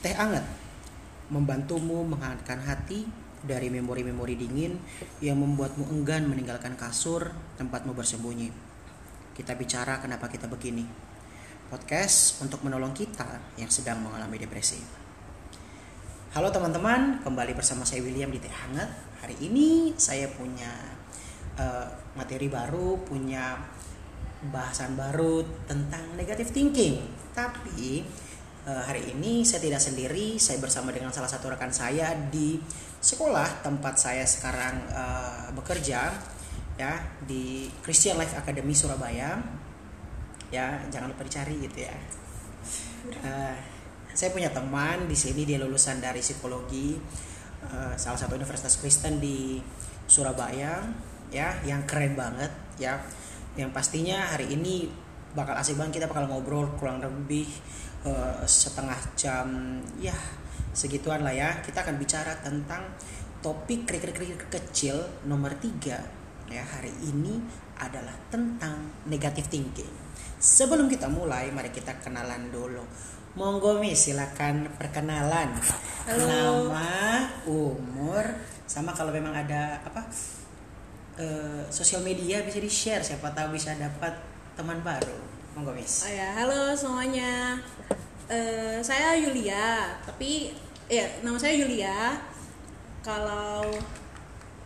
Teh anget membantumu menghangatkan hati dari memori-memori dingin yang membuatmu enggan meninggalkan kasur tempatmu bersembunyi. Kita bicara kenapa kita begini. Podcast untuk menolong kita yang sedang mengalami depresi. Halo teman-teman, kembali bersama saya William di Teh Hangat. Hari ini saya punya uh, materi baru, punya bahasan baru tentang negative thinking. Tapi hari ini saya tidak sendiri, saya bersama dengan salah satu rekan saya di sekolah tempat saya sekarang uh, bekerja ya di Christian Life Academy Surabaya. Ya, jangan lupa dicari gitu ya. Uh, saya punya teman di sini dia lulusan dari psikologi uh, salah satu universitas Kristen di Surabaya ya yang keren banget ya yang pastinya hari ini bakal asik banget kita bakal ngobrol kurang lebih uh, setengah jam ya segituan lah ya. Kita akan bicara tentang topik krik-krik kecil nomor tiga. Ya hari ini adalah tentang negative thinking. Sebelum kita mulai mari kita kenalan dulu. Monggo mi silakan perkenalan. Halo. nama umur sama kalau memang ada apa uh, sosial media bisa di share siapa tahu bisa dapat teman baru. Monggo miss Oh ya, halo semuanya. Eh, saya Yulia, tapi ya nama saya Yulia. Kalau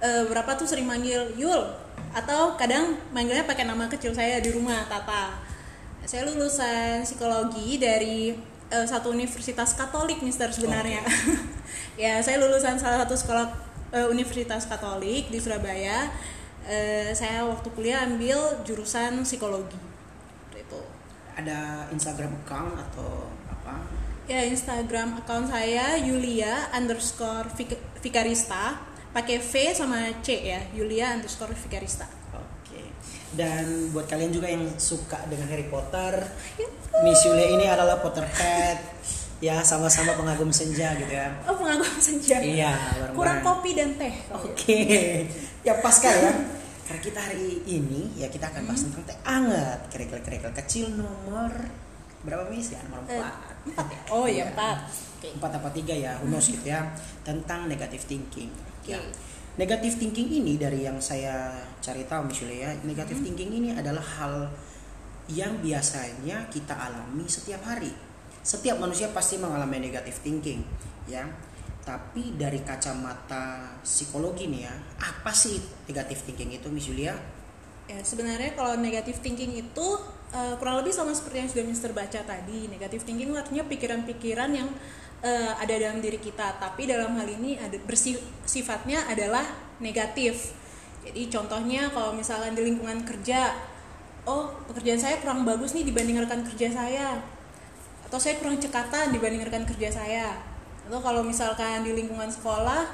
eh, berapa tuh sering manggil Yul atau kadang manggilnya pakai nama kecil saya di rumah Tata. Saya lulusan psikologi dari eh, satu universitas Katolik, Mister sebenarnya. ya, saya lulusan salah satu sekolah eh, universitas Katolik di Surabaya. Eh, saya waktu kuliah ambil jurusan psikologi. Itu ada Instagram account atau Ya Instagram account saya Yulia underscore Vik- Vikarista pakai V sama C ya Yulia underscore Vikarista. oke dan buat kalian juga yang suka dengan Harry Potter Miss Yulia ini adalah Potterhead ya sama-sama pengagum senja gitu ya Oh pengagum senja. iya bareng-bareng. Kurang kopi dan teh. Oke, ya pas kan ya. Karena kita hari ini ya kita akan bahas tentang teh anget, kerikil-kerikil kecil nomor berapa mis ya nomor Eh, empat. Empat ya. Oh iya empat. Oke. Empat apa tiga ya, knows gitu ya tentang negative thinking. Ya. Oke. Negative thinking ini dari yang saya cari tahu misalnya ya, negative Hmm. thinking ini adalah hal yang biasanya kita alami setiap hari. Setiap manusia pasti mengalami negative thinking, ya. Tapi dari kacamata psikologi nih ya, apa sih negative thinking itu, Miss Julia? Ya sebenarnya kalau negative thinking itu eh, kurang lebih sama seperti yang sudah Mister baca tadi. Negative thinking artinya pikiran-pikiran yang eh, ada dalam diri kita, tapi dalam hal ini ada bersifatnya adalah negatif. Jadi contohnya kalau misalkan di lingkungan kerja, oh pekerjaan saya kurang bagus nih dibanding rekan kerja saya, atau saya kurang cekatan dibanding rekan kerja saya, atau kalau misalkan di lingkungan sekolah,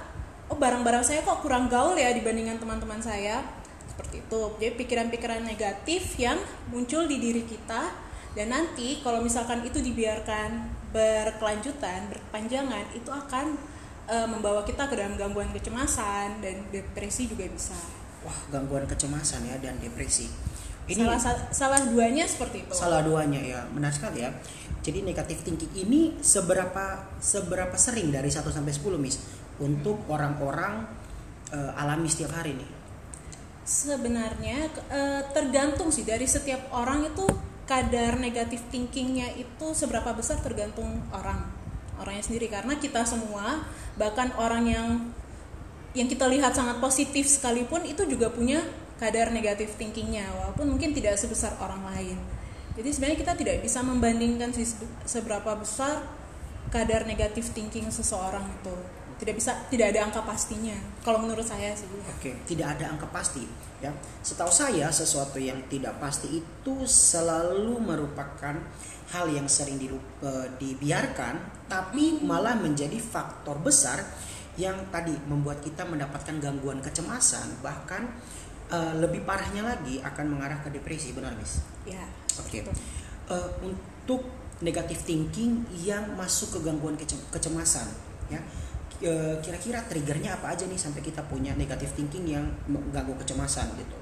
oh barang-barang saya kok kurang gaul ya dibandingkan teman-teman saya, seperti itu. Jadi pikiran-pikiran negatif yang muncul di diri kita dan nanti kalau misalkan itu dibiarkan berkelanjutan, berkepanjangan, itu akan eh, membawa kita ke dalam gangguan kecemasan dan depresi juga bisa. Wah, gangguan kecemasan ya dan depresi. Ini salah sa- salah duanya seperti itu. salah duanya ya benar sekali ya jadi negative thinking ini seberapa seberapa sering dari 1 sampai 10 mis untuk orang-orang eh, alami setiap hari nih Sebenarnya eh, tergantung sih dari setiap orang itu kadar negatif thinkingnya itu seberapa besar tergantung orang orangnya sendiri. Karena kita semua bahkan orang yang yang kita lihat sangat positif sekalipun itu juga punya kadar negatif thinkingnya walaupun mungkin tidak sebesar orang lain. Jadi sebenarnya kita tidak bisa membandingkan sih sebe- seberapa besar kadar negatif thinking seseorang itu tidak bisa tidak ada angka pastinya kalau menurut saya sih Oke, tidak ada angka pasti ya. Setahu saya sesuatu yang tidak pasti itu selalu merupakan hal yang sering dilu- eh, dibiarkan tapi malah menjadi faktor besar yang tadi membuat kita mendapatkan gangguan kecemasan bahkan eh, lebih parahnya lagi akan mengarah ke depresi benar Miss? ya Oke. betul. Eh, untuk negative thinking yang masuk ke gangguan kece- kecemasan ya kira-kira triggernya apa aja nih sampai kita punya negative thinking yang mengganggu kecemasan gitu?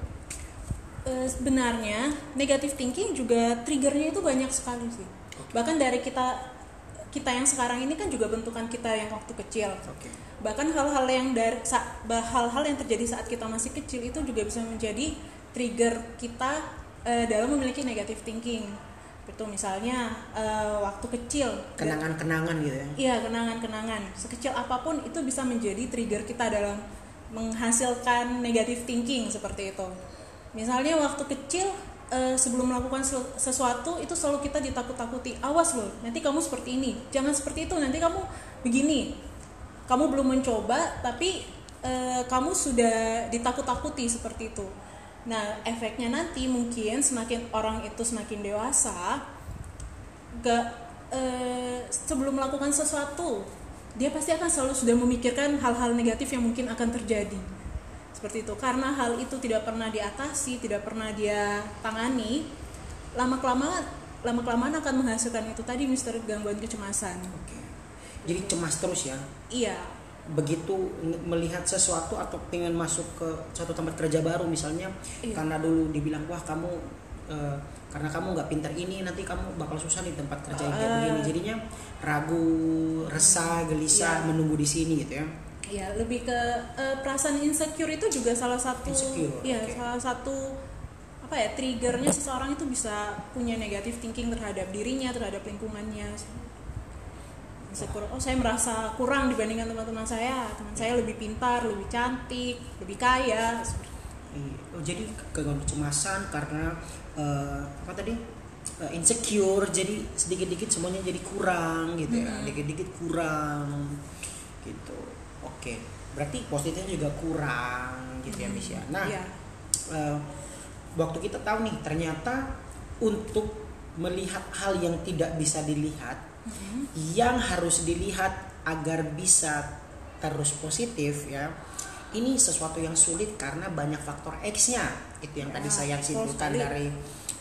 Eh, sebenarnya negative thinking juga triggernya itu banyak sekali sih. Bahkan dari kita kita yang sekarang ini kan juga bentukan kita yang waktu kecil. Oke. bahkan hal-hal yang dari hal-hal yang terjadi saat kita masih kecil itu juga bisa menjadi trigger kita eh, dalam memiliki negative thinking itu misalnya eh, waktu kecil Kenangan-kenangan gitu ya. Iya kenangan-kenangan sekecil apa pun itu bisa menjadi trigger kita dalam menghasilkan negative thinking seperti itu. Misalnya waktu kecil eh, sebelum melakukan sesuatu itu selalu kita ditakut-takuti. Awas loh, nanti kamu seperti ini. Jangan seperti itu, nanti kamu begini. Kamu belum mencoba tapi eh, kamu sudah ditakut-takuti seperti itu. Nah, efeknya nanti mungkin semakin orang itu semakin dewasa, gak eh, sebelum melakukan sesuatu dia pasti akan selalu sudah memikirkan hal-hal negatif yang mungkin akan terjadi seperti itu karena hal itu tidak pernah diatasi tidak pernah dia tangani lama kelamaan lama kelamaan akan menghasilkan itu tadi Mister gangguan kecemasan Oke. Jadi cemas terus ya. iya begitu melihat sesuatu atau pengen masuk ke suatu tempat kerja baru misalnya Iya. karena dulu dibilang wah kamu eh, karena kamu nggak pintar ini nanti kamu bakal susah di tempat kerja yang kayak Ah. begini jadinya ragu resah gelisah Iya. menunggu di sini gitu ya ya lebih ke eh, perasaan insecure itu juga salah satu Insecure, ya oke. salah satu apa ya triggernya seseorang itu bisa punya negative thinking terhadap dirinya terhadap lingkungannya insecure oh saya merasa kurang dibandingkan teman-teman saya. Teman saya lebih pintar lebih cantik lebih kaya. Iya. Oh, jadi gangguan kecemasan karena eh, apa tadi? Eh, insecure. Jadi sedikit-dikit semuanya jadi kurang gitu ya. Mhm. dikit-dikit kurang gitu. Oke. Berarti positifnya juga kurang gitu ya Miss ya? Nah Iya. eh, waktu kita tahu nih ternyata untuk melihat hal yang tidak bisa dilihat Mhm. yang harus dilihat agar bisa terus positif ya. Ini sesuatu yang sulit karena banyak faktor X-nya. Itu yang Ya, tadi saya simpulkan dari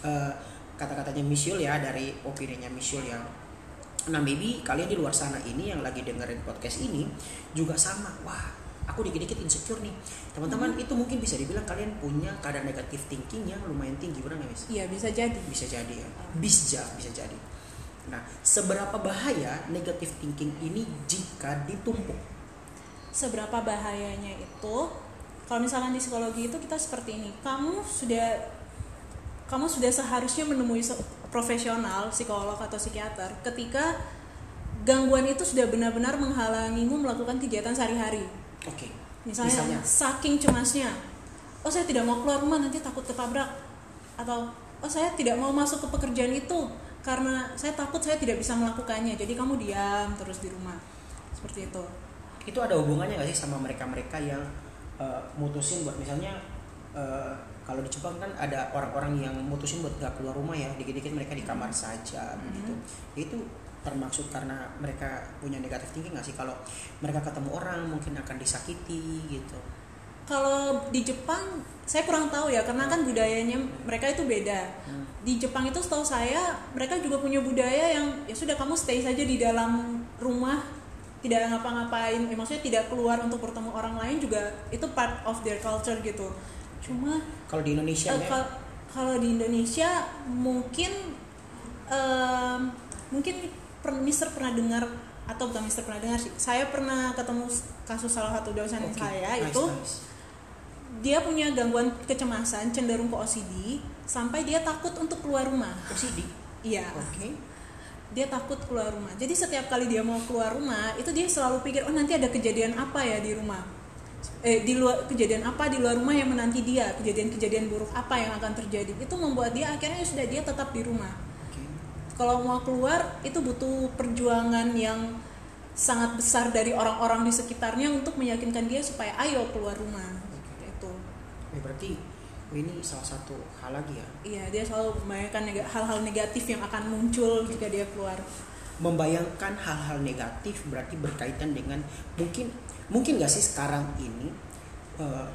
eh, kata-katanya Misyul ya dari opininya Misyul yang nah maybe kalian di luar sana ini yang lagi dengerin podcast ini juga sama. Wah aku dikit-dikit insecure nih. Teman-teman itu mungkin bisa dibilang kalian punya kadar negatif thinking yang lumayan tinggi benar nggak Miss? iya bisa jadi. Bisa jadi ya. Bisa bisa jadi nah seberapa bahaya negative thinking ini jika ditumpuk? Seberapa bahayanya itu? Kalau misalkan di psikologi itu kita seperti ini. Kamu sudah kamu sudah seharusnya menemui profesional psikolog atau psikiater ketika gangguan itu sudah benar-benar menghalangimu melakukan kegiatan sehari-hari. Oke. Misalnya, Misalnya? saking cemasnya. Oh saya tidak mau keluar rumah nanti takut ketabrak. Atau oh saya tidak mau masuk ke pekerjaan itu karena saya takut saya tidak bisa melakukannya jadi kamu diam terus di rumah. Seperti itu. Itu ada hubungannya nggak sih sama mereka-mereka yang eh, mutusin buat misalnya eh, kalau di Jepang kan ada orang-orang yang mutusin buat gak keluar rumah ya dikit-dikit mereka di kamar saja begitu. Itu termaksud karena mereka punya negatif thinking nggak sih? Kalau mereka ketemu orang mungkin akan disakiti gitu Kalau di Jepang saya kurang tahu ya karena kan budayanya mereka itu beda. Hmm. Di Jepang itu setahu saya mereka juga punya budaya yang ya sudah kamu stay saja di dalam rumah tidak ngapa-ngapain, ya, maksudnya tidak keluar untuk bertemu orang lain juga itu part of their culture gitu. Cuma kalau di Indonesia kal- kalau di Indonesia mungkin em, mungkin per, Mister pernah dengar atau bukan Mister pernah dengar sih. Saya pernah ketemu kasus salah satu dosen Oke, saya nice, itu nice. Dia punya gangguan kecemasan cenderung ke OCD sampai dia takut untuk keluar rumah. OCD iya. Oke. Dia takut keluar rumah. Jadi setiap kali dia mau keluar rumah itu dia selalu pikir oh nanti ada kejadian apa ya di rumah? Eh di luar kejadian apa di luar rumah yang menanti dia? Kejadian-kejadian buruk apa yang akan terjadi? Itu membuat dia akhirnya ya sudah dia tetap di rumah. Oke. Kalau mau keluar itu butuh perjuangan yang sangat besar dari orang-orang di sekitarnya untuk meyakinkan dia supaya ayo keluar rumah Ya, berarti oh, ini salah satu hal lagi ya Iya, dia selalu membayangkan hal-hal negatif yang akan muncul jika dia keluar. membayangkan hal-hal negatif berarti berkaitan dengan mungkin mungkin nggak sih sekarang ini eh,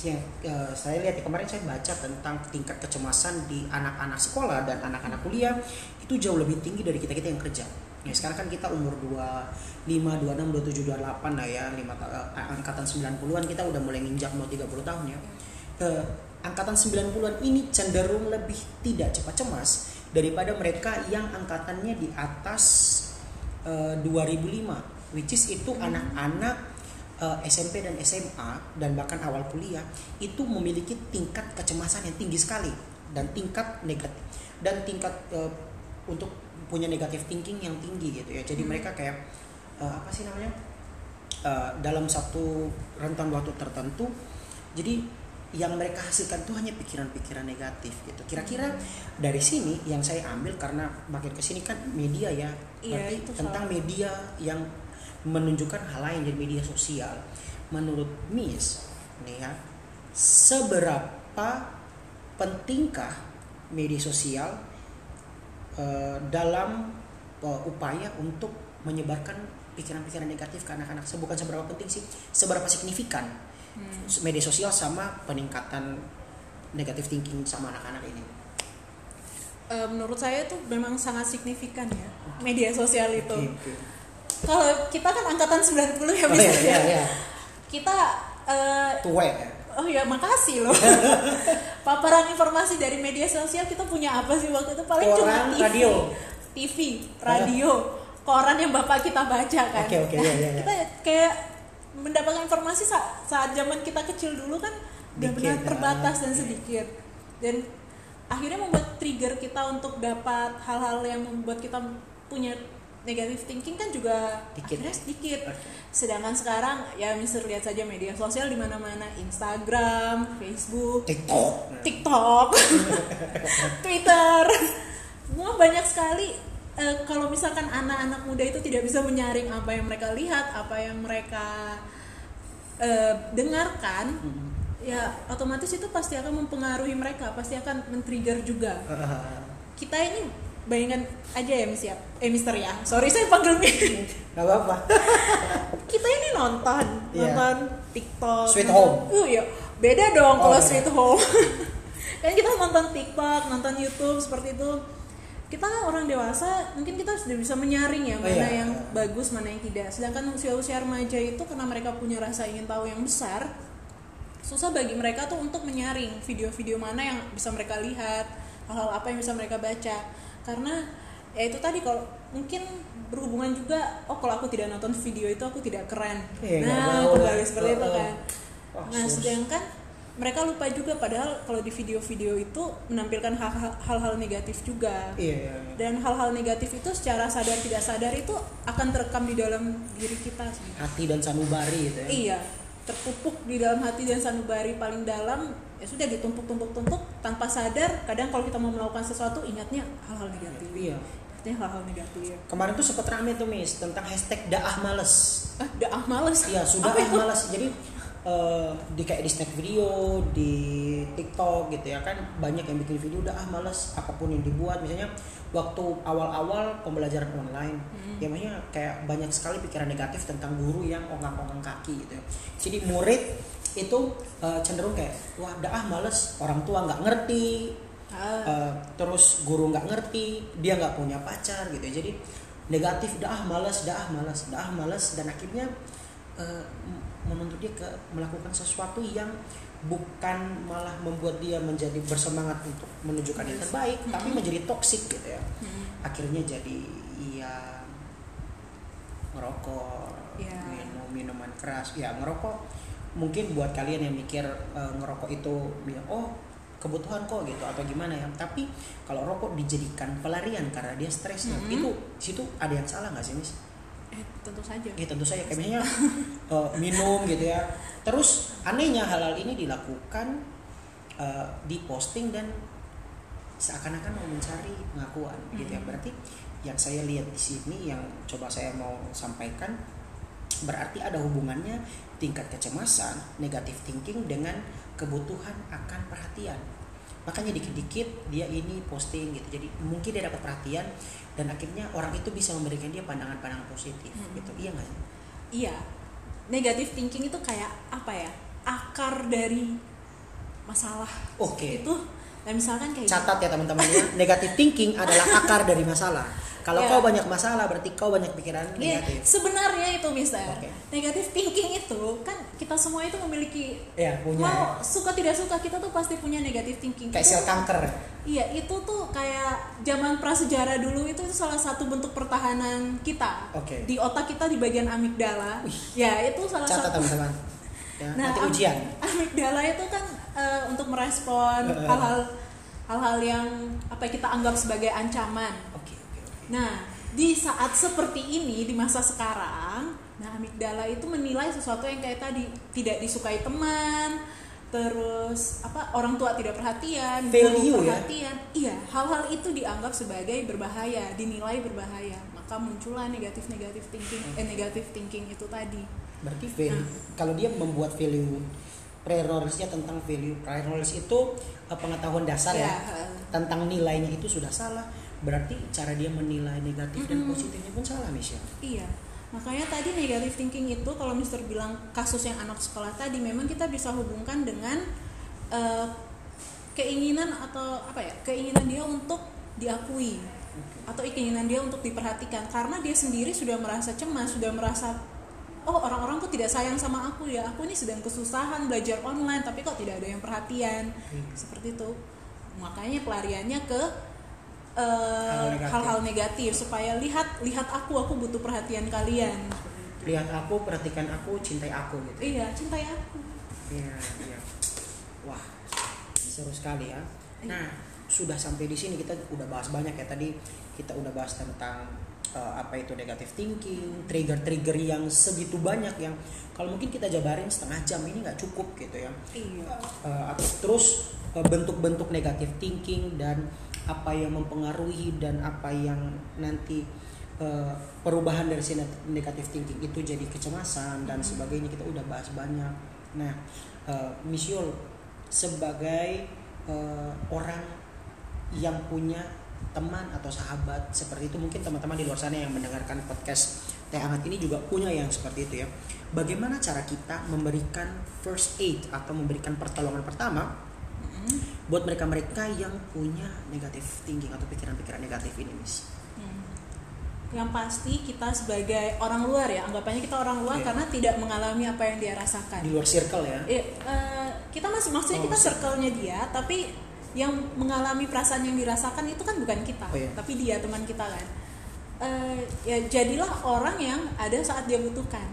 yang eh, saya lihat ya, kemarin saya baca tentang tingkat kecemasan di anak-anak sekolah dan anak-anak kuliah itu jauh lebih tinggi dari kita kita yang kerja. Ya sekarang kan kita umur 25, 26, 27, 28 lah ya, 5 ta- eh, angkatan 90-an kita udah mulai nginjak mau 30 tahun ya. Eh, angkatan 90-an ini cenderung lebih tidak cepat cemas daripada mereka yang angkatannya di atas eh, 2005 which is itu anak-anak eh, SMP dan SMA dan bahkan awal kuliah itu memiliki tingkat kecemasan yang tinggi sekali dan tingkat negatif dan tingkat eh, untuk punya negatif thinking yang tinggi gitu ya jadi Hmm. mereka kayak eh, apa sih namanya Eh, dalam satu rentan waktu tertentu jadi yang mereka hasilkan itu hanya pikiran-pikiran negatif gitu. Kira-kira dari sini yang saya ambil karena makin ke sini kan media ya. Iya, berarti itu tentang media yang menunjukkan hal lain dari media sosial. Menurut Miss nih ya seberapa pentingkah media sosial eh, dalam eh, upaya untuk menyebarkan pikiran-pikiran negatif ke anak-anak? Bukan seberapa penting sih seberapa signifikan Hmm. media sosial sama peningkatan negatif thinking sama anak-anak ini Eh, menurut saya itu memang sangat signifikan ya media sosial itu. Oke, oke. Kalau kita kan angkatan 90 ya oh bisa iya iya ya. iya Kita eh, tua ya oh ya makasih loh. Paparan informasi dari media sosial kita punya apa sih waktu itu paling cuma Koran, TV. radio. TV, radio, koran yang Bapak kita baca kan. Oke, oke, iya, iya, iya. Kita kayak mendapatkan informasi saat, saat zaman kita kecil dulu kan benar-benar terbatas ah. dan sedikit. Dan akhirnya membuat trigger kita untuk dapat hal-hal yang membuat kita punya negative thinking kan juga Dikit. akhirnya sedikit. Oke. Sedangkan sekarang ya Mister lihat saja media sosial di mana-mana Instagram, Facebook, TikTok TikTok, Twitter, semua banyak sekali. Eh, kalau misalkan anak-anak muda itu tidak bisa menyaring apa yang mereka lihat, apa yang mereka eh, dengarkan, Hmm. ya otomatis itu pasti akan mempengaruhi mereka, pasti akan men-trigger juga. Kita ini bayangkan aja ya Miss ya, eh Mister ya, sorry saya panggil nggak apa-apa kita ini nonton Iya. nonton TikTok Sweet Home. uh iya beda dong Oh, kalau iya. Sweet Home kan kita nonton TikTok nonton YouTube seperti itu kita kan orang dewasa mungkin kita sudah bisa menyaring ya Oh, mana iya. yang bagus mana yang tidak. Sedangkan usia-usia remaja itu karena mereka punya rasa ingin tahu yang besar susah bagi mereka tuh untuk menyaring video-video mana yang bisa mereka lihat hal-hal apa yang bisa mereka baca. Karena ya itu tadi kalau mungkin berhubungan juga oh kalau aku tidak nonton video itu aku tidak keren. Nggak nah kembali seperti itu Oh, oh. kan Oh, nah sedangkan mereka lupa juga padahal kalau di video-video itu menampilkan hal-hal negatif juga iya iya iya. dan hal-hal negatif itu secara sadar tidak sadar itu akan terekam di dalam diri kita sih hati dan sanubari gitu ya Iya, terpupuk di dalam hati dan sanubari paling dalam ya sudah ditumpuk-tumpuk-tumpuk tanpa sadar. Kadang kalau kita mau melakukan sesuatu ingatnya hal-hal negatif. iya Ingatnya hal-hal negatif. kemarin tuh sempat rame tuh Miss tentang hashtag daah males Ah, udah ah males. Iya sudah ah itu? malas jadi eh, di kayak di snack video di TikTok gitu ya kan banyak yang bikin video udah ah malas apa pun yang dibuat misalnya waktu awal-awal pembelajaran online Hmm. ya maksudnya kayak banyak sekali pikiran negatif tentang guru yang ongkang-ongkang kaki gitu ya. jadi murid itu eh, cenderung kayak wah dah ah males orang tua nggak ngerti Ah, Eh, terus guru nggak ngerti dia nggak punya pacar gitu ya. jadi negatif dah ah malas dah ah malas dah ah malas dan akhirnya menuntut dia ke melakukan sesuatu yang bukan malah membuat dia menjadi bersemangat untuk menunjukkan yang terbaik tapi menjadi toksik gitu ya. Mm, akhirnya jadi iya ngerokok Iya. minum minuman keras. Ya ngerokok. Mungkin buat kalian yang mikir eh, ngerokok itu bilang oh kebutuhan kok gitu atau gimana ya. Tapi kalau rokok dijadikan pelarian karena dia stres nah, Mhm. itu situ ada yang salah nggak sih mis? Eh, tentu saja. Ya tentu saja. Kayak misalnya eh, minum gitu ya. Terus anehnya hal-hal ini dilakukan eh, di posting dan seakan-akan mau mencari pengakuan gitu ya. Mhm. berarti yang saya lihat di sini yang coba saya mau sampaikan berarti ada hubungannya tingkat kecemasan negatif thinking dengan kebutuhan akan perhatian makanya dikit-dikit dia ini posting gitu jadi mungkin dia dapat perhatian dan akhirnya orang itu bisa memberikan dia pandangan-pandangan positif Mhm. gitu iya nggak sih? Iya, negatif thinking itu kayak apa ya? Akar dari masalah Oke. itu Nah, misalkan kayak catat ya teman-teman ya negative thinking adalah akar dari masalah kalau Iya. kau banyak masalah berarti kau banyak pikiran Iya, negatif sebenarnya itu Mister. Oke. Negative thinking itu kan kita semua itu memiliki ya punya mau suka tidak suka kita tuh pasti punya negative thinking. kayak Itu- sel kanker Iya, itu tuh kayak zaman prasejarah dulu itu, itu salah satu bentuk pertahanan kita. Oke. Di otak kita di bagian amigdala. Ya, itu salah catat satu teman-teman ya, Nah, nanti ujian amigdala itu kan eh, untuk merespon hal-hal hal-hal yang apa yang kita anggap sebagai ancaman. oke oke oke Nah, di saat seperti ini di masa sekarang, nah amigdala itu menilai sesuatu yang kayak tadi tidak disukai teman, terus apa orang tua tidak perhatian, Value ya? perhatian, iya hal-hal itu dianggap sebagai berbahaya, dinilai berbahaya, maka muncullah negatif negatif thinking, eh negatif thinking itu tadi. berarti value Nah. kalau dia membuat value prior knowledge-nya tentang value. Prior knowledge itu eh, pengetahuan dasar ya, Ya, eh. tentang nilainya itu sudah salah. Berarti cara dia menilai negatif dan Mm-mm. positifnya pun salah Michelle. Iya, makanya tadi negative thinking itu kalau Mister bilang kasus yang anak sekolah tadi memang kita bisa hubungkan dengan eh, keinginan atau apa ya keinginan dia untuk diakui atau keinginan dia untuk diperhatikan. Karena dia sendiri sudah merasa cemas sudah merasa oh orang-orang kok tidak sayang sama aku ya. Aku ini sedang kesusahan belajar online tapi kok tidak ada yang perhatian. Hmm. seperti itu. Makanya pelariannya ke eh, Hal negatif. hal-hal negatif. Supaya lihat lihat aku aku butuh perhatian kalian. Lihat aku perhatikan aku cintai aku gitu. Iya cintai aku. Iya, iya. Wah, seru sekali ya. Nah, sudah sampai di sini kita udah bahas banyak ya. Tadi kita udah bahas tentang eh, apa itu negative thinking, trigger-trigger yang segitu banyak yang kalau mungkin kita jabarin setengah jam ini nggak cukup gitu ya. iya Eh, terus bentuk-bentuk negative thinking dan apa yang mempengaruhi dan apa yang nanti eh, perubahan dari si negative thinking itu jadi kecemasan dan sebagainya kita udah bahas banyak. Nah, eh, Miss Yul sebagai eh, orang yang punya teman atau sahabat seperti itu mungkin teman-teman di luar sana yang mendengarkan podcast Teh Hangat ini juga punya yang seperti itu ya. Bagaimana cara kita memberikan first aid atau memberikan pertolongan pertama Mm-mm. buat mereka-mereka yang punya negatif thinking atau pikiran-pikiran negatif ini, Miss. Hmm. yang pasti kita sebagai orang luar ya anggapannya kita orang luar Iya. karena tidak mengalami apa yang dia rasakan Di luar circle ya. Eh, eh, kita masih maksudnya Oh, kita circle-nya dia tapi yang mengalami perasaan yang dirasakan itu kan bukan kita Oh, iya. tapi dia teman kita kan. Eh, ya jadilah orang yang ada saat dia butuhkan.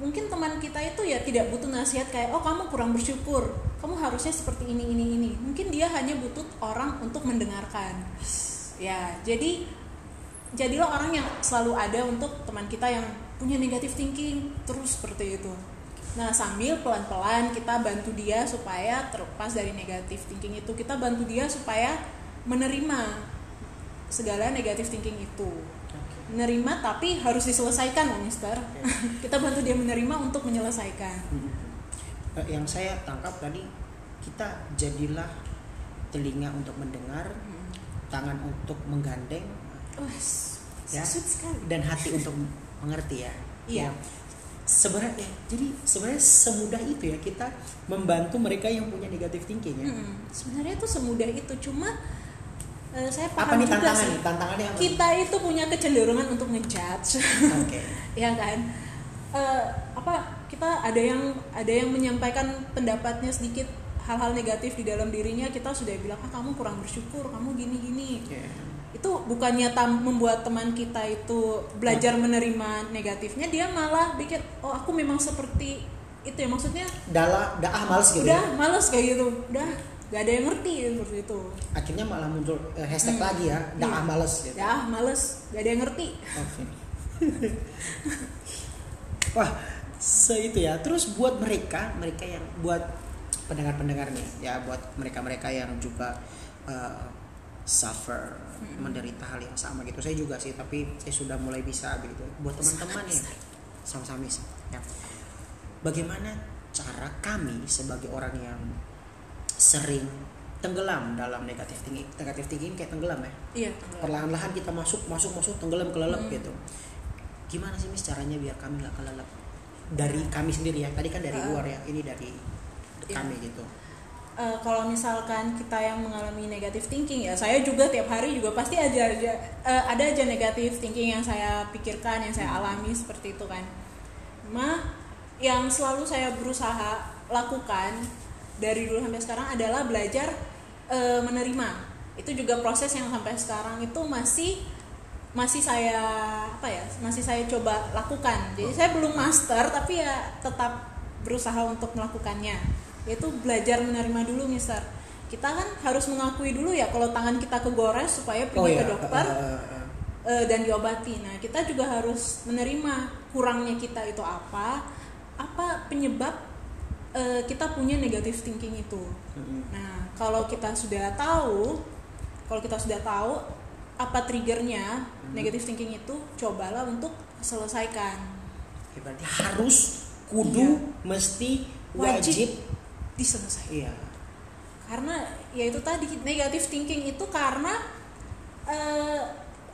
Mungkin teman kita itu ya tidak butuh nasihat kayak oh kamu kurang bersyukur. Kamu harusnya seperti ini ini ini. Mungkin dia hanya butuh orang untuk mendengarkan. Ya jadi jadilah orang yang selalu ada untuk teman kita yang punya negative thinking terus seperti itu nah sambil pelan-pelan kita bantu dia supaya terlepas dari negative thinking itu kita bantu dia supaya menerima segala negative thinking itu menerima tapi harus diselesaikan loh mister kita bantu dia menerima untuk menyelesaikan Mm-mm. Eh, Yang saya tangkap tadi kita jadilah telinga untuk mendengar, tangan untuk menggandeng, Wah, Ya. dan hati untuk mengerti ya. Iya. Ya. Sebenarnya, jadi sebenarnya semudah itu ya kita membantu mereka yang punya negative thinking ya. Mm-mm. sebenarnya itu semudah itu cuma eh, saya Apa paham nih juga tantangan sih nih? Tantangannya apa? kita itu punya kecenderungan untuk ngejudge Oke. ya kan Eh, apa kita ada yang ada yang menyampaikan pendapatnya sedikit hal-hal negatif di dalam dirinya kita sudah bilang ah kamu kurang bersyukur kamu gini gini Oke. Itu bukannya tam- membuat teman kita itu belajar menerima negatifnya dia malah bikin oh aku memang seperti itu ya maksudnya Dala, dah ah males gitu. udah ya. males kayak gitu udah gak ada yang ngerti seperti itu Akhirnya malah muncul eh, hashtag Hmm. lagi ya, dah ah males gitu. ya males gak ada yang ngerti Oke. Wah, se itu ya. Terus buat mereka, mereka yang buat pendengar-pendengar nih, ya buat mereka-mereka yang juga uh, suffer, menderita hal yang sama gitu. Saya juga sih, tapi saya sudah mulai bisa begitu. Buat teman-teman ya, sama-sama bisa. Ya. Bagaimana cara kami sebagai orang yang sering tenggelam dalam negatif tinggi, negatif tinggi kayak tenggelam ya iya perlahan-lahan kita masuk masuk masuk tenggelam kelelep Hmm. gitu gimana sih mis caranya biar kami nggak kelelep dari kami sendiri ya tadi kan dari Ah. luar ya ini dari Iya. kami gitu eh, kalau misalkan kita yang mengalami negative thinking ya saya juga tiap hari juga pasti aja aja eh, ada aja negative thinking yang saya pikirkan yang saya alami seperti itu kan. Cuma yang selalu saya berusaha lakukan dari dulu sampai sekarang adalah belajar eh, menerima. Itu juga proses yang sampai sekarang itu masih masih saya apa ya masih saya coba lakukan. Jadi saya belum master tapi ya tetap berusaha untuk melakukannya yaitu belajar menerima dulu mister kita kan harus mengakui dulu ya kalau tangan kita kegores supaya pergi ke dokter eh, eh. eh, dan diobati nah kita juga harus menerima kurangnya kita itu apa apa penyebab eh, kita punya negative thinking itu. Nah, kalau kita sudah tahu, kalau kita sudah tahu apa triggernya negative thinking itu, cobalah untuk selesaikan. Ya, berarti harus kudu mesti Wajib. wajib Diselesaikan. iya Karena ya itu tadi negative thinking itu karena eh,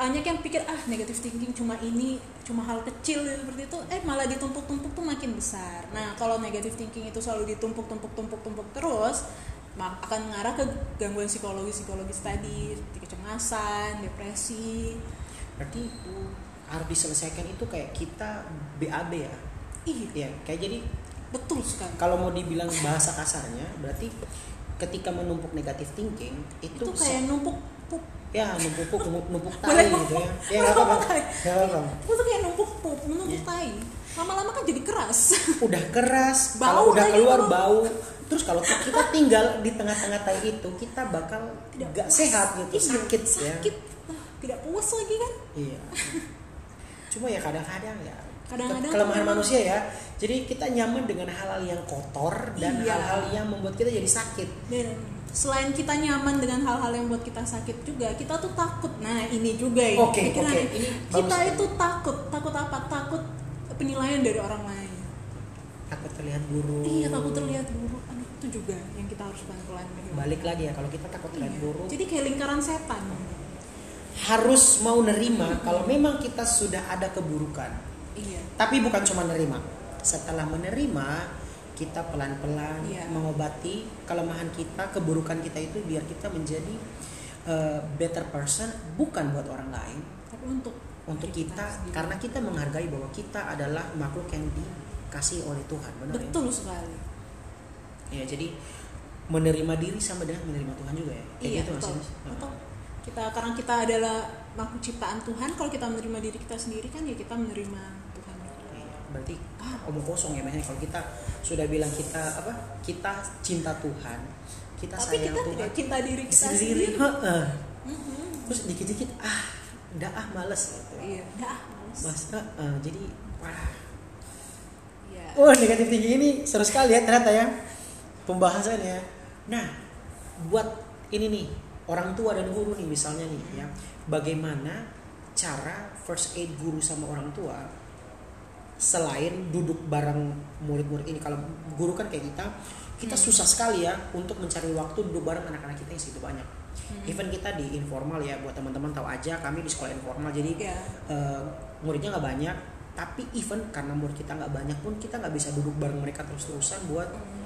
banyak yang pikir ah negative thinking cuma ini, cuma hal kecil seperti itu, eh malah ditumpuk-tumpuk tuh makin besar. Nah, kalau negative thinking itu selalu ditumpuk-tumpuk-tumpuk-tumpuk terus, akan mengarah ke gangguan psikologis psikologis tadi, seperti kecemasan, depresi. berarti harus diselesaikan itu kayak kita BAB ya Iya, ya kayak jadi betul sekali. kalau mau dibilang bahasa kasarnya berarti ketika menumpuk negatif thinking itu, Itu kayak numpuk pup. ya numpuk numpuk, numpuk tai gitu ya ya nggak apa-apa nggak apa-apa Itu kayak numpuk pup, numpuk tai. Lama-lama kan jadi keras. udah keras Bau kalau udah keluar kalau- bau terus kalau kita tinggal di tengah-tengah tai itu kita bakal Tidak nggak puas. sehat gitu Iya, sakit ya Sakit. Tidak puas lagi kan? iya cuma ya kadang-kadang ya Kadang-kadang ke- kelemahan manusia ya jadi kita nyaman dengan hal-hal yang kotor dan Iya. hal-hal yang membuat kita jadi sakit Dan selain kita nyaman dengan hal-hal yang buat kita sakit juga, kita tuh takut. Nah, ini juga ya. Oke, pikirannya. oke. Ini kita bagus. itu takut. Takut apa? Takut penilaian dari orang lain. takut terlihat buruk Iya, takut terlihat buruk. Aduh, itu juga yang kita harus pelan-pelan balik lagi ya kalau kita takut terlihat Iya. buruk Jadi kayak lingkaran setan. harus mau nerima kalau memang kita sudah ada keburukan Iya. tapi bukan cuma nerima setelah menerima kita pelan-pelan Iya. mengobati kelemahan kita keburukan kita itu biar kita menjadi uh, better person bukan buat orang lain Tapi untuk untuk kita sendiri. karena kita menghargai bahwa kita adalah makhluk yang dikasih oleh Tuhan benar ya betul sekali. ya jadi menerima diri sama dengan menerima Tuhan juga ya kayak iya, gitu betul. Betul. Kita karena kita adalah makhluk ciptaan Tuhan, kalau kita menerima diri kita sendiri kan ya kita menerima berarti ah, omong kosong ya maksudnya kalau kita sudah bilang kita apa kita cinta Tuhan kita Tapi sayang kita Tuhan tidak cinta diri kita sendiri sendiri. heeh. Mhm. terus dikit-dikit ah udah ah males gitu Iya, dah males. mas heeh, jadi wah Iya. wah negatif tinggi ini seru sekali ya ternyata ya pembahasannya nah buat ini nih orang tua dan guru nih misalnya nih ya bagaimana cara first aid guru sama orang tua selain duduk bareng murid-murid ini kalau guru kan kayak kita kita Hmm. susah sekali ya untuk mencari waktu duduk bareng anak-anak kita yang segitu banyak Hmm. even kita di informal ya buat teman-teman tahu aja kami di sekolah informal jadi Iya. eh, muridnya nggak banyak tapi even karena murid kita nggak banyak pun kita nggak bisa duduk bareng mereka terus-terusan buat Hmm.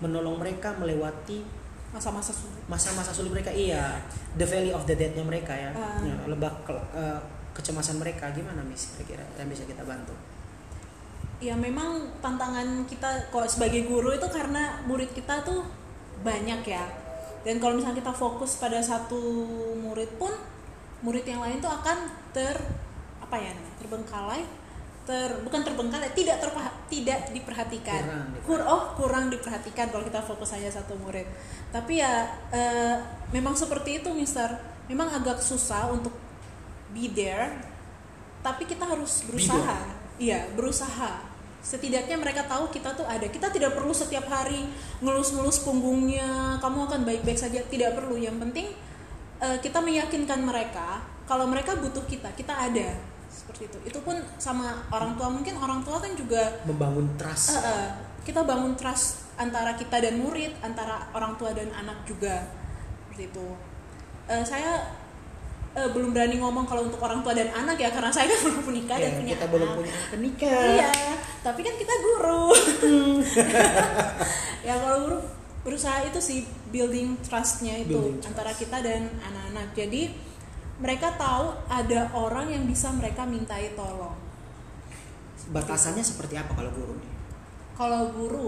menolong mereka melewati Masa-masa sulit. masa-masa sulit mereka iya the valley of the dead-nya mereka ya, Ah. Ya, lebak ke- eh, kecemasan mereka gimana mis kira-kira yang bisa kita bantu Ya memang tantangan kita kok sebagai guru itu karena murid kita tuh banyak ya. Dan kalau misalnya kita fokus pada satu murid pun, murid yang lain tuh akan ter apa ya terbengkalai, ter bukan terbengkalai, tidak terpa, tidak diperhatikan. Kurang diperhatikan. Kur- oh kurang diperhatikan kalau kita fokus hanya satu murid. Tapi ya eh, memang seperti itu, Mister. Memang agak susah untuk be there, tapi kita harus berusaha. Iya, berusaha. Setidaknya mereka tahu kita tuh ada. Kita tidak perlu setiap hari ngelus-ngelus punggungnya, kamu akan baik-baik saja. Tidak perlu. Yang penting eh, kita meyakinkan mereka kalau mereka butuh kita, kita ada. Seperti itu. Itu pun sama orang tua. Mungkin orang tua kan juga membangun trust Eh, eh, kita bangun trust antara kita dan murid, antara orang tua dan anak juga seperti itu. Eh, saya eh, belum berani ngomong kalau untuk orang tua dan anak ya karena saya kan belum menikah Ya, dan punya kita anak. belum punya anak nikah Iya, tapi kan kita guru. ya kalau guru berusaha itu sih building trustnya itu Building trust. antara kita dan anak-anak jadi mereka tahu ada orang yang bisa mereka mintai tolong batasannya seperti apa kalau guru nih kalau guru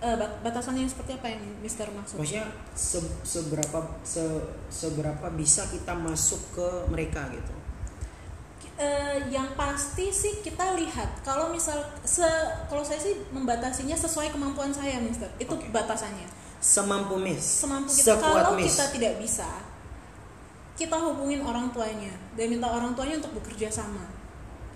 bat- batasannya seperti apa yang Mister maksud? Maksudnya se- seberapa se- seberapa bisa kita masuk ke mereka gitu? Eh, yang pasti sih kita lihat kalau misal se kalau saya sih membatasinya sesuai kemampuan saya Mister. Itu Oke. batasannya. Semampu mis semampu kita sekuat kalau mis kita tidak bisa kita hubungin orang tuanya. Dan minta orang tuanya untuk bekerja sama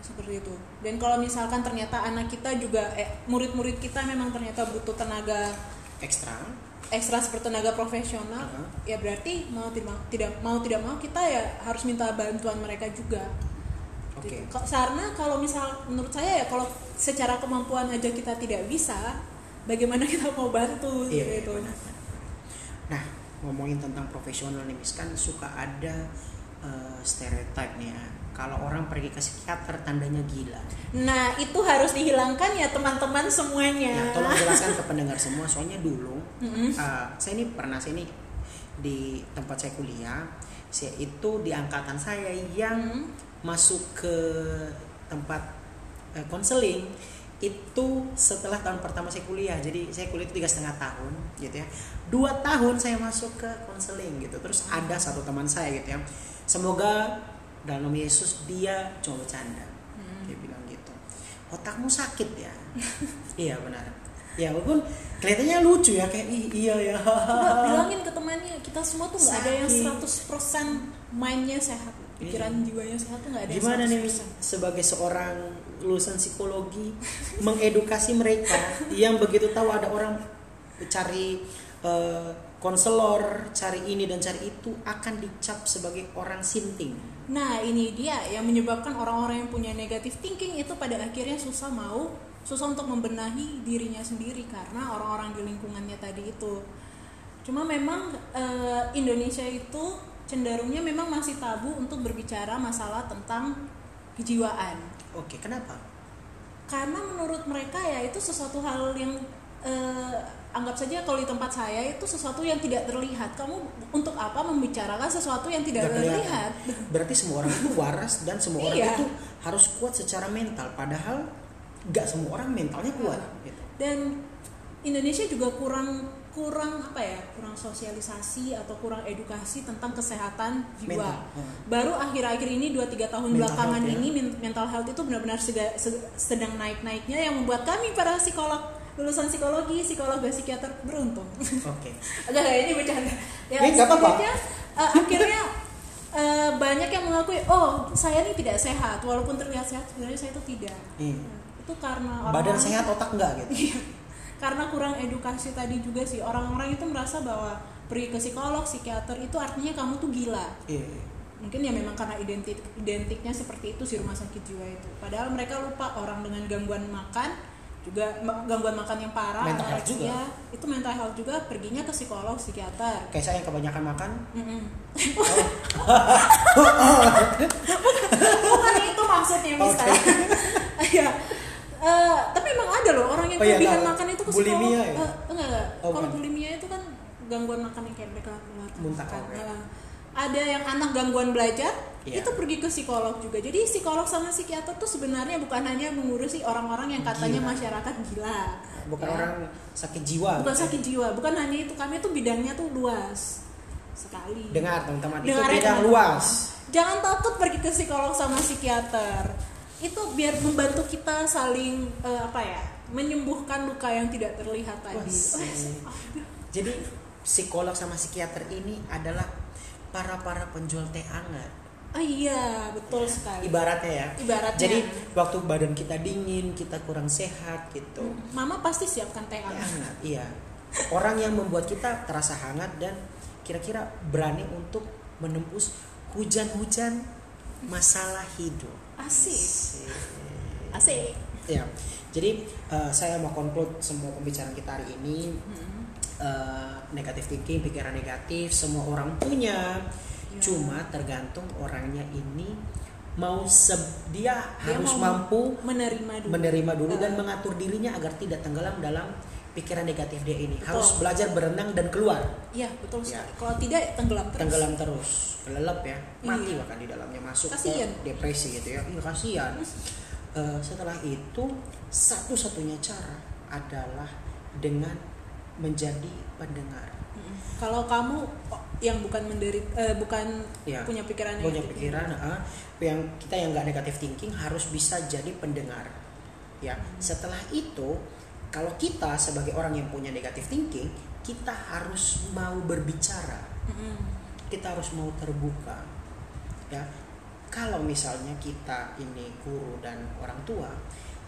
seperti itu dan kalau misalkan ternyata anak kita juga eh, murid-murid kita memang ternyata butuh tenaga ekstra ekstra seperti tenaga profesional Aha. ya berarti mau tidak tidak mau tidak mau kita ya harus minta bantuan mereka juga oke Gitu. Ko- Karena kalau misal menurut saya ya kalau secara kemampuan aja kita tidak bisa, bagaimana kita mau bantu Iya, gitu. benar. Nah, ngomongin tentang profesional nih, kan suka ada uh, stereotip nih ya. Kalau orang pergi ke psikiater tandanya gila. Nah, itu harus dihilangkan ya teman-teman semuanya. Ya, tolong jelaskan ke pendengar semua. Soalnya dulu, Mm-mm. uh, saya ini pernah saya ini di tempat saya kuliah, saya itu di angkatan saya yang Mm. masuk ke tempat eh, konseling itu setelah tahun pertama saya kuliah jadi saya kuliah itu tiga setengah tahun gitu ya dua tahun saya masuk ke konseling gitu terus ada satu teman saya gitu ya semoga dalam nama Yesus dia cuma bercanda Hmm. dia bilang gitu otakmu sakit ya iya benar ya walaupun kelihatannya lucu ya kayak "Ih, iya ya Coba bilangin ke temannya, kita semua tuh nggak ada yang Saking. 100% mindnya sehat, pikiran Iya. jiwanya sehat tuh nggak ada Gimana nih 100%. sebagai seorang lulusan psikologi mengedukasi mereka yang begitu tahu ada orang cari eh, konselor, cari ini dan cari itu akan dicap sebagai orang sinting. Nah ini dia yang menyebabkan orang-orang yang punya negative thinking itu pada akhirnya susah mau susah untuk membenahi dirinya sendiri karena orang-orang di lingkungannya tadi itu. Cuma memang eh, Indonesia itu cenderungnya memang masih tabu untuk berbicara masalah tentang kejiwaan. Oke, kenapa? Karena menurut mereka ya itu sesuatu hal yang eh, anggap saja kalau di tempat saya itu sesuatu yang tidak terlihat. Kamu untuk apa membicarakan sesuatu yang tidak kelihatan. terlihat? Berarti semua orang itu waras dan semua orang Iya. itu harus kuat secara mental. Padahal nggak semua orang mentalnya kuat. Gitu. dan Indonesia juga kurang kurang apa ya kurang sosialisasi atau kurang edukasi tentang kesehatan jiwa Mental. Hmm. baru akhir-akhir ini 2-3 tahun Mental belakangan health, ya. ini men- mental health itu benar-benar sedang naik-naiknya yang membuat kami para psikolog lulusan psikologi psikolog dan psikiater beruntung Oke. agak kayak ini bercanda ya nggak apa-apa. eh, akhirnya eh, banyak yang mengakui oh saya ini tidak sehat walaupun terlihat sehat sebenarnya saya itu tidak Iya. itu karena Badan orang-orang- sehat otak enggak gitu. Iya. karena kurang edukasi tadi juga sih orang-orang itu merasa bahwa pergi ke psikolog psikiater itu artinya kamu tuh gila Iya. mungkin ya memang karena identik identiknya seperti itu si rumah sakit jiwa itu padahal mereka lupa orang dengan gangguan makan juga gangguan makan yang parah Mental health juga. itu mental health juga perginya ke psikolog psikiater. Kayak saya yang kebanyakan makan. Mm-mm. bukan itu maksudnya Mister. Ya Eh, tapi memang ada loh orang yang Oh iya, kelebihan makan itu ke psikolog. Bulimia ya? Eh, enggak enggak. Oh, kalau bulimia. itu kan gangguan makan yang kayak mereka Muntah, makan. Ya. Ada yang anak gangguan belajar Iya. itu pergi ke psikolog juga jadi psikolog sama psikiater tuh sebenarnya bukan hanya mengurusi orang-orang yang katanya Gila. masyarakat gila Bukan Ya. orang sakit jiwa. bukan gitu. sakit jiwa bukan hanya itu kami tuh bidangnya tuh luas sekali Dengar teman-teman, itu ya, bidang luas. Jangan takut pergi ke psikolog sama psikiater. Itu biar membantu kita saling eh, apa ya? menyembuhkan luka yang tidak terlihat tadi. Jadi psikolog sama psikiater ini adalah para para penjual teh hangat. Ah, iya, betul sekali. Ibaratnya ya. Ibaratnya. Jadi waktu badan kita dingin, kita kurang sehat gitu. Mama pasti siapkan teh hangat. hangat, iya. Orang yang membuat kita terasa hangat dan kira-kira berani untuk menembus hujan-hujan masalah hidup. Asik. Asik. Ya. Jadi eh, saya mau conclude semua pembicaraan kita hari ini Mm-mm. Eh, negatif thinking, pikiran negatif, semua orang punya. Ya. Cuma tergantung orangnya ini mau se- dia, Dia harus mau mampu menerima dulu. menerima dulu dan Eh. mengatur dirinya agar tidak tenggelam dalam pikiran negatif dia ini Betul. harus belajar berenang dan keluar Iya betul Ya. Kalau tidak tenggelam terus. tenggelam terus kelelep ya mati Iya. bahkan di dalamnya masuk Kasian. ke depresi gitu ya iya kasihan Eh, setelah itu satu-satunya cara adalah dengan menjadi pendengar. Kalau kamu oh, yang bukan menderit, eh, bukan ya punya pikiran punya negatif. pikiran ah, yang kita yang nggak negatif thinking harus bisa jadi pendengar ya setelah itu kalau kita sebagai orang yang punya negatif thinking kita harus mau berbicara Mm-mm. kita harus mau terbuka ya kalau misalnya kita ini guru dan orang tua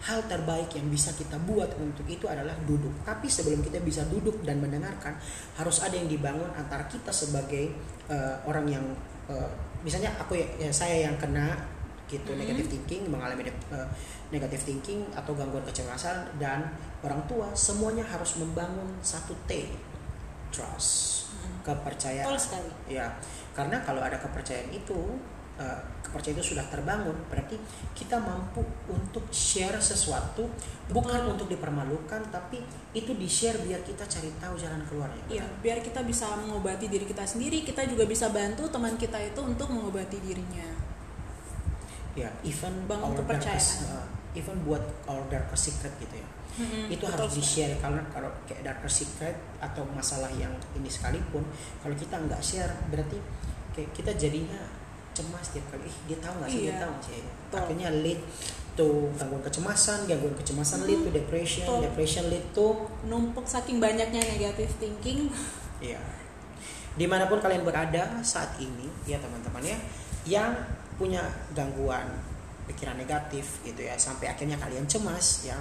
hal terbaik yang bisa kita buat untuk itu adalah duduk tapi sebelum kita bisa duduk dan mendengarkan harus ada yang dibangun antara kita sebagai eh, orang yang eh, misalnya aku ya, ya, saya yang kena gitu Mhm. negative thinking mengalami eh, negative thinking atau gangguan kecemasan dan orang tua semuanya harus membangun satu T trust Mm-mm. kepercayaan Betul sekali. Ya, karena kalau ada kepercayaan itu, eh, kepercayaan itu sudah terbangun, berarti kita mampu untuk share sesuatu bukan Betul. untuk dipermalukan, tapi itu di share biar kita cari tahu jalan keluarnya. Iya, biar kita bisa mengobati diri kita sendiri, kita juga bisa bantu teman kita itu untuk mengobati dirinya. Ya, even Bangun kepercayaan. darkest, eh, even buat our darkest secret gitu ya. Mm-mm, itu betul harus di share karena kalau kayak darkest secret atau masalah yang ini sekalipun kalau kita nggak share berarti kayak kita jadinya cemas tiap kali. Ih dia tahu nggak sih? Dia Iya. tahu nggak sih? Akhirnya lead to gangguan kecemasan gangguan kecemasan lead to depression Betul. depression lead to Numpuk saking banyaknya negatif thinking. ya di mana pun kalian berada saat ini ya teman-teman ya yang punya gangguan pikiran negatif gitu ya sampai akhirnya kalian cemas ya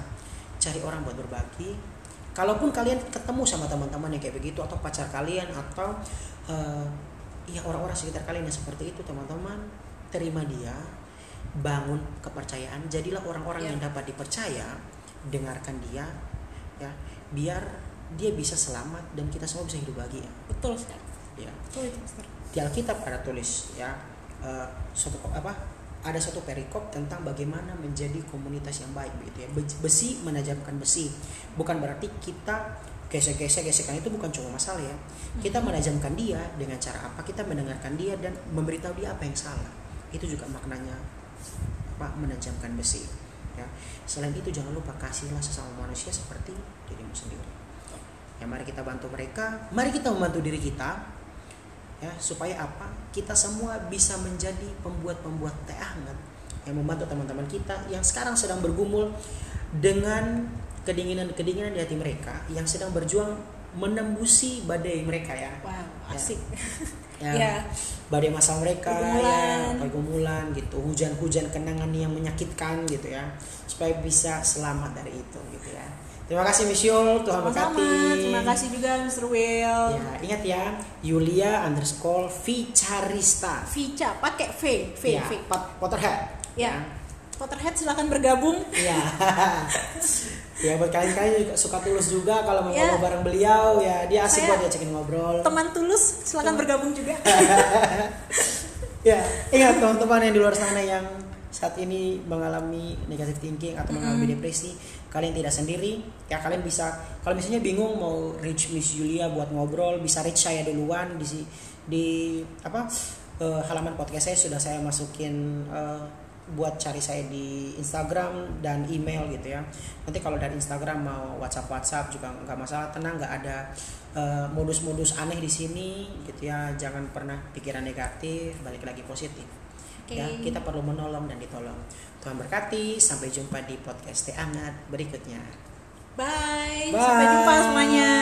cari orang buat berbagi. Kalaupun kalian ketemu sama teman-teman yang kayak begitu atau pacar kalian atau eh, ya orang-orang sekitar kalian yang seperti itu teman-teman. Terima dia bangun kepercayaan. Jadilah orang-orang Ya. yang dapat dipercaya dengarkan dia ya. Biar dia bisa selamat dan kita semua bisa hidup bahagia. Betul sekali. ya. Betul itu, di Alkitab ada tulis ya eh, suatu apa ada satu perikop tentang bagaimana menjadi komunitas yang baik begitu ya. Be- besi menajamkan besi. Bukan berarti kita gesek-gesek gesekan itu bukan cuma masalah ya. Kita menajamkan dia dengan cara apa kita mendengarkan dia dan memberitahu dia apa yang salah. Itu juga maknanya apa menajamkan besi ya. Selain itu jangan lupa kasihlah sesama manusia seperti dirimu sendiri. Ya mari kita bantu mereka mari kita membantu diri kita ya supaya apa? Kita semua bisa menjadi pembuat-pembuat teh hangat yang membantu teman-teman kita yang sekarang sedang bergumul dengan kedinginan-kedinginan di hati mereka yang sedang berjuang menembusi badai mereka ya Wow, Ya. asik. ya, Ya. badai masa mereka Pergumulan. ya pergumulan gitu hujan-hujan kenangan yang menyakitkan gitu ya supaya bisa selamat dari itu gitu ya terima kasih Miss Yul Tuhan Sama-sama. berkati Terima kasih juga Mr. Will. ya ingat ya Yulia underscore Vicarista Vica pakai V, V, ya, V. Pot- Potterhead Ya. Potterhead silahkan bergabung. Iya. ya juga suka tulus juga kalau mau Ya. ngobrol bareng beliau ya dia asik buat diajakin ngobrol. Teman tulus silahkan bergabung juga. ya ingat teman-teman yang di luar sana yang saat ini mengalami negative thinking atau mengalami depresi kalian tidak sendiri ya kalian bisa kalau misalnya bingung mau reach Miss Julia buat ngobrol bisa reach saya duluan di di apa eh, halaman podcast saya sudah saya masukin eh, buat cari saya di Instagram dan email gitu ya nanti kalau dari Instagram mau WhatsApp WhatsApp juga nggak masalah tenang nggak ada eh, modus-modus aneh di sini gitu ya jangan pernah pikiran negatif balik lagi positif Oke. ya kita perlu menolong dan ditolong Tuhan berkati sampai jumpa di podcast Teh Hangat berikutnya Bye. Bye. Sampai jumpa semuanya.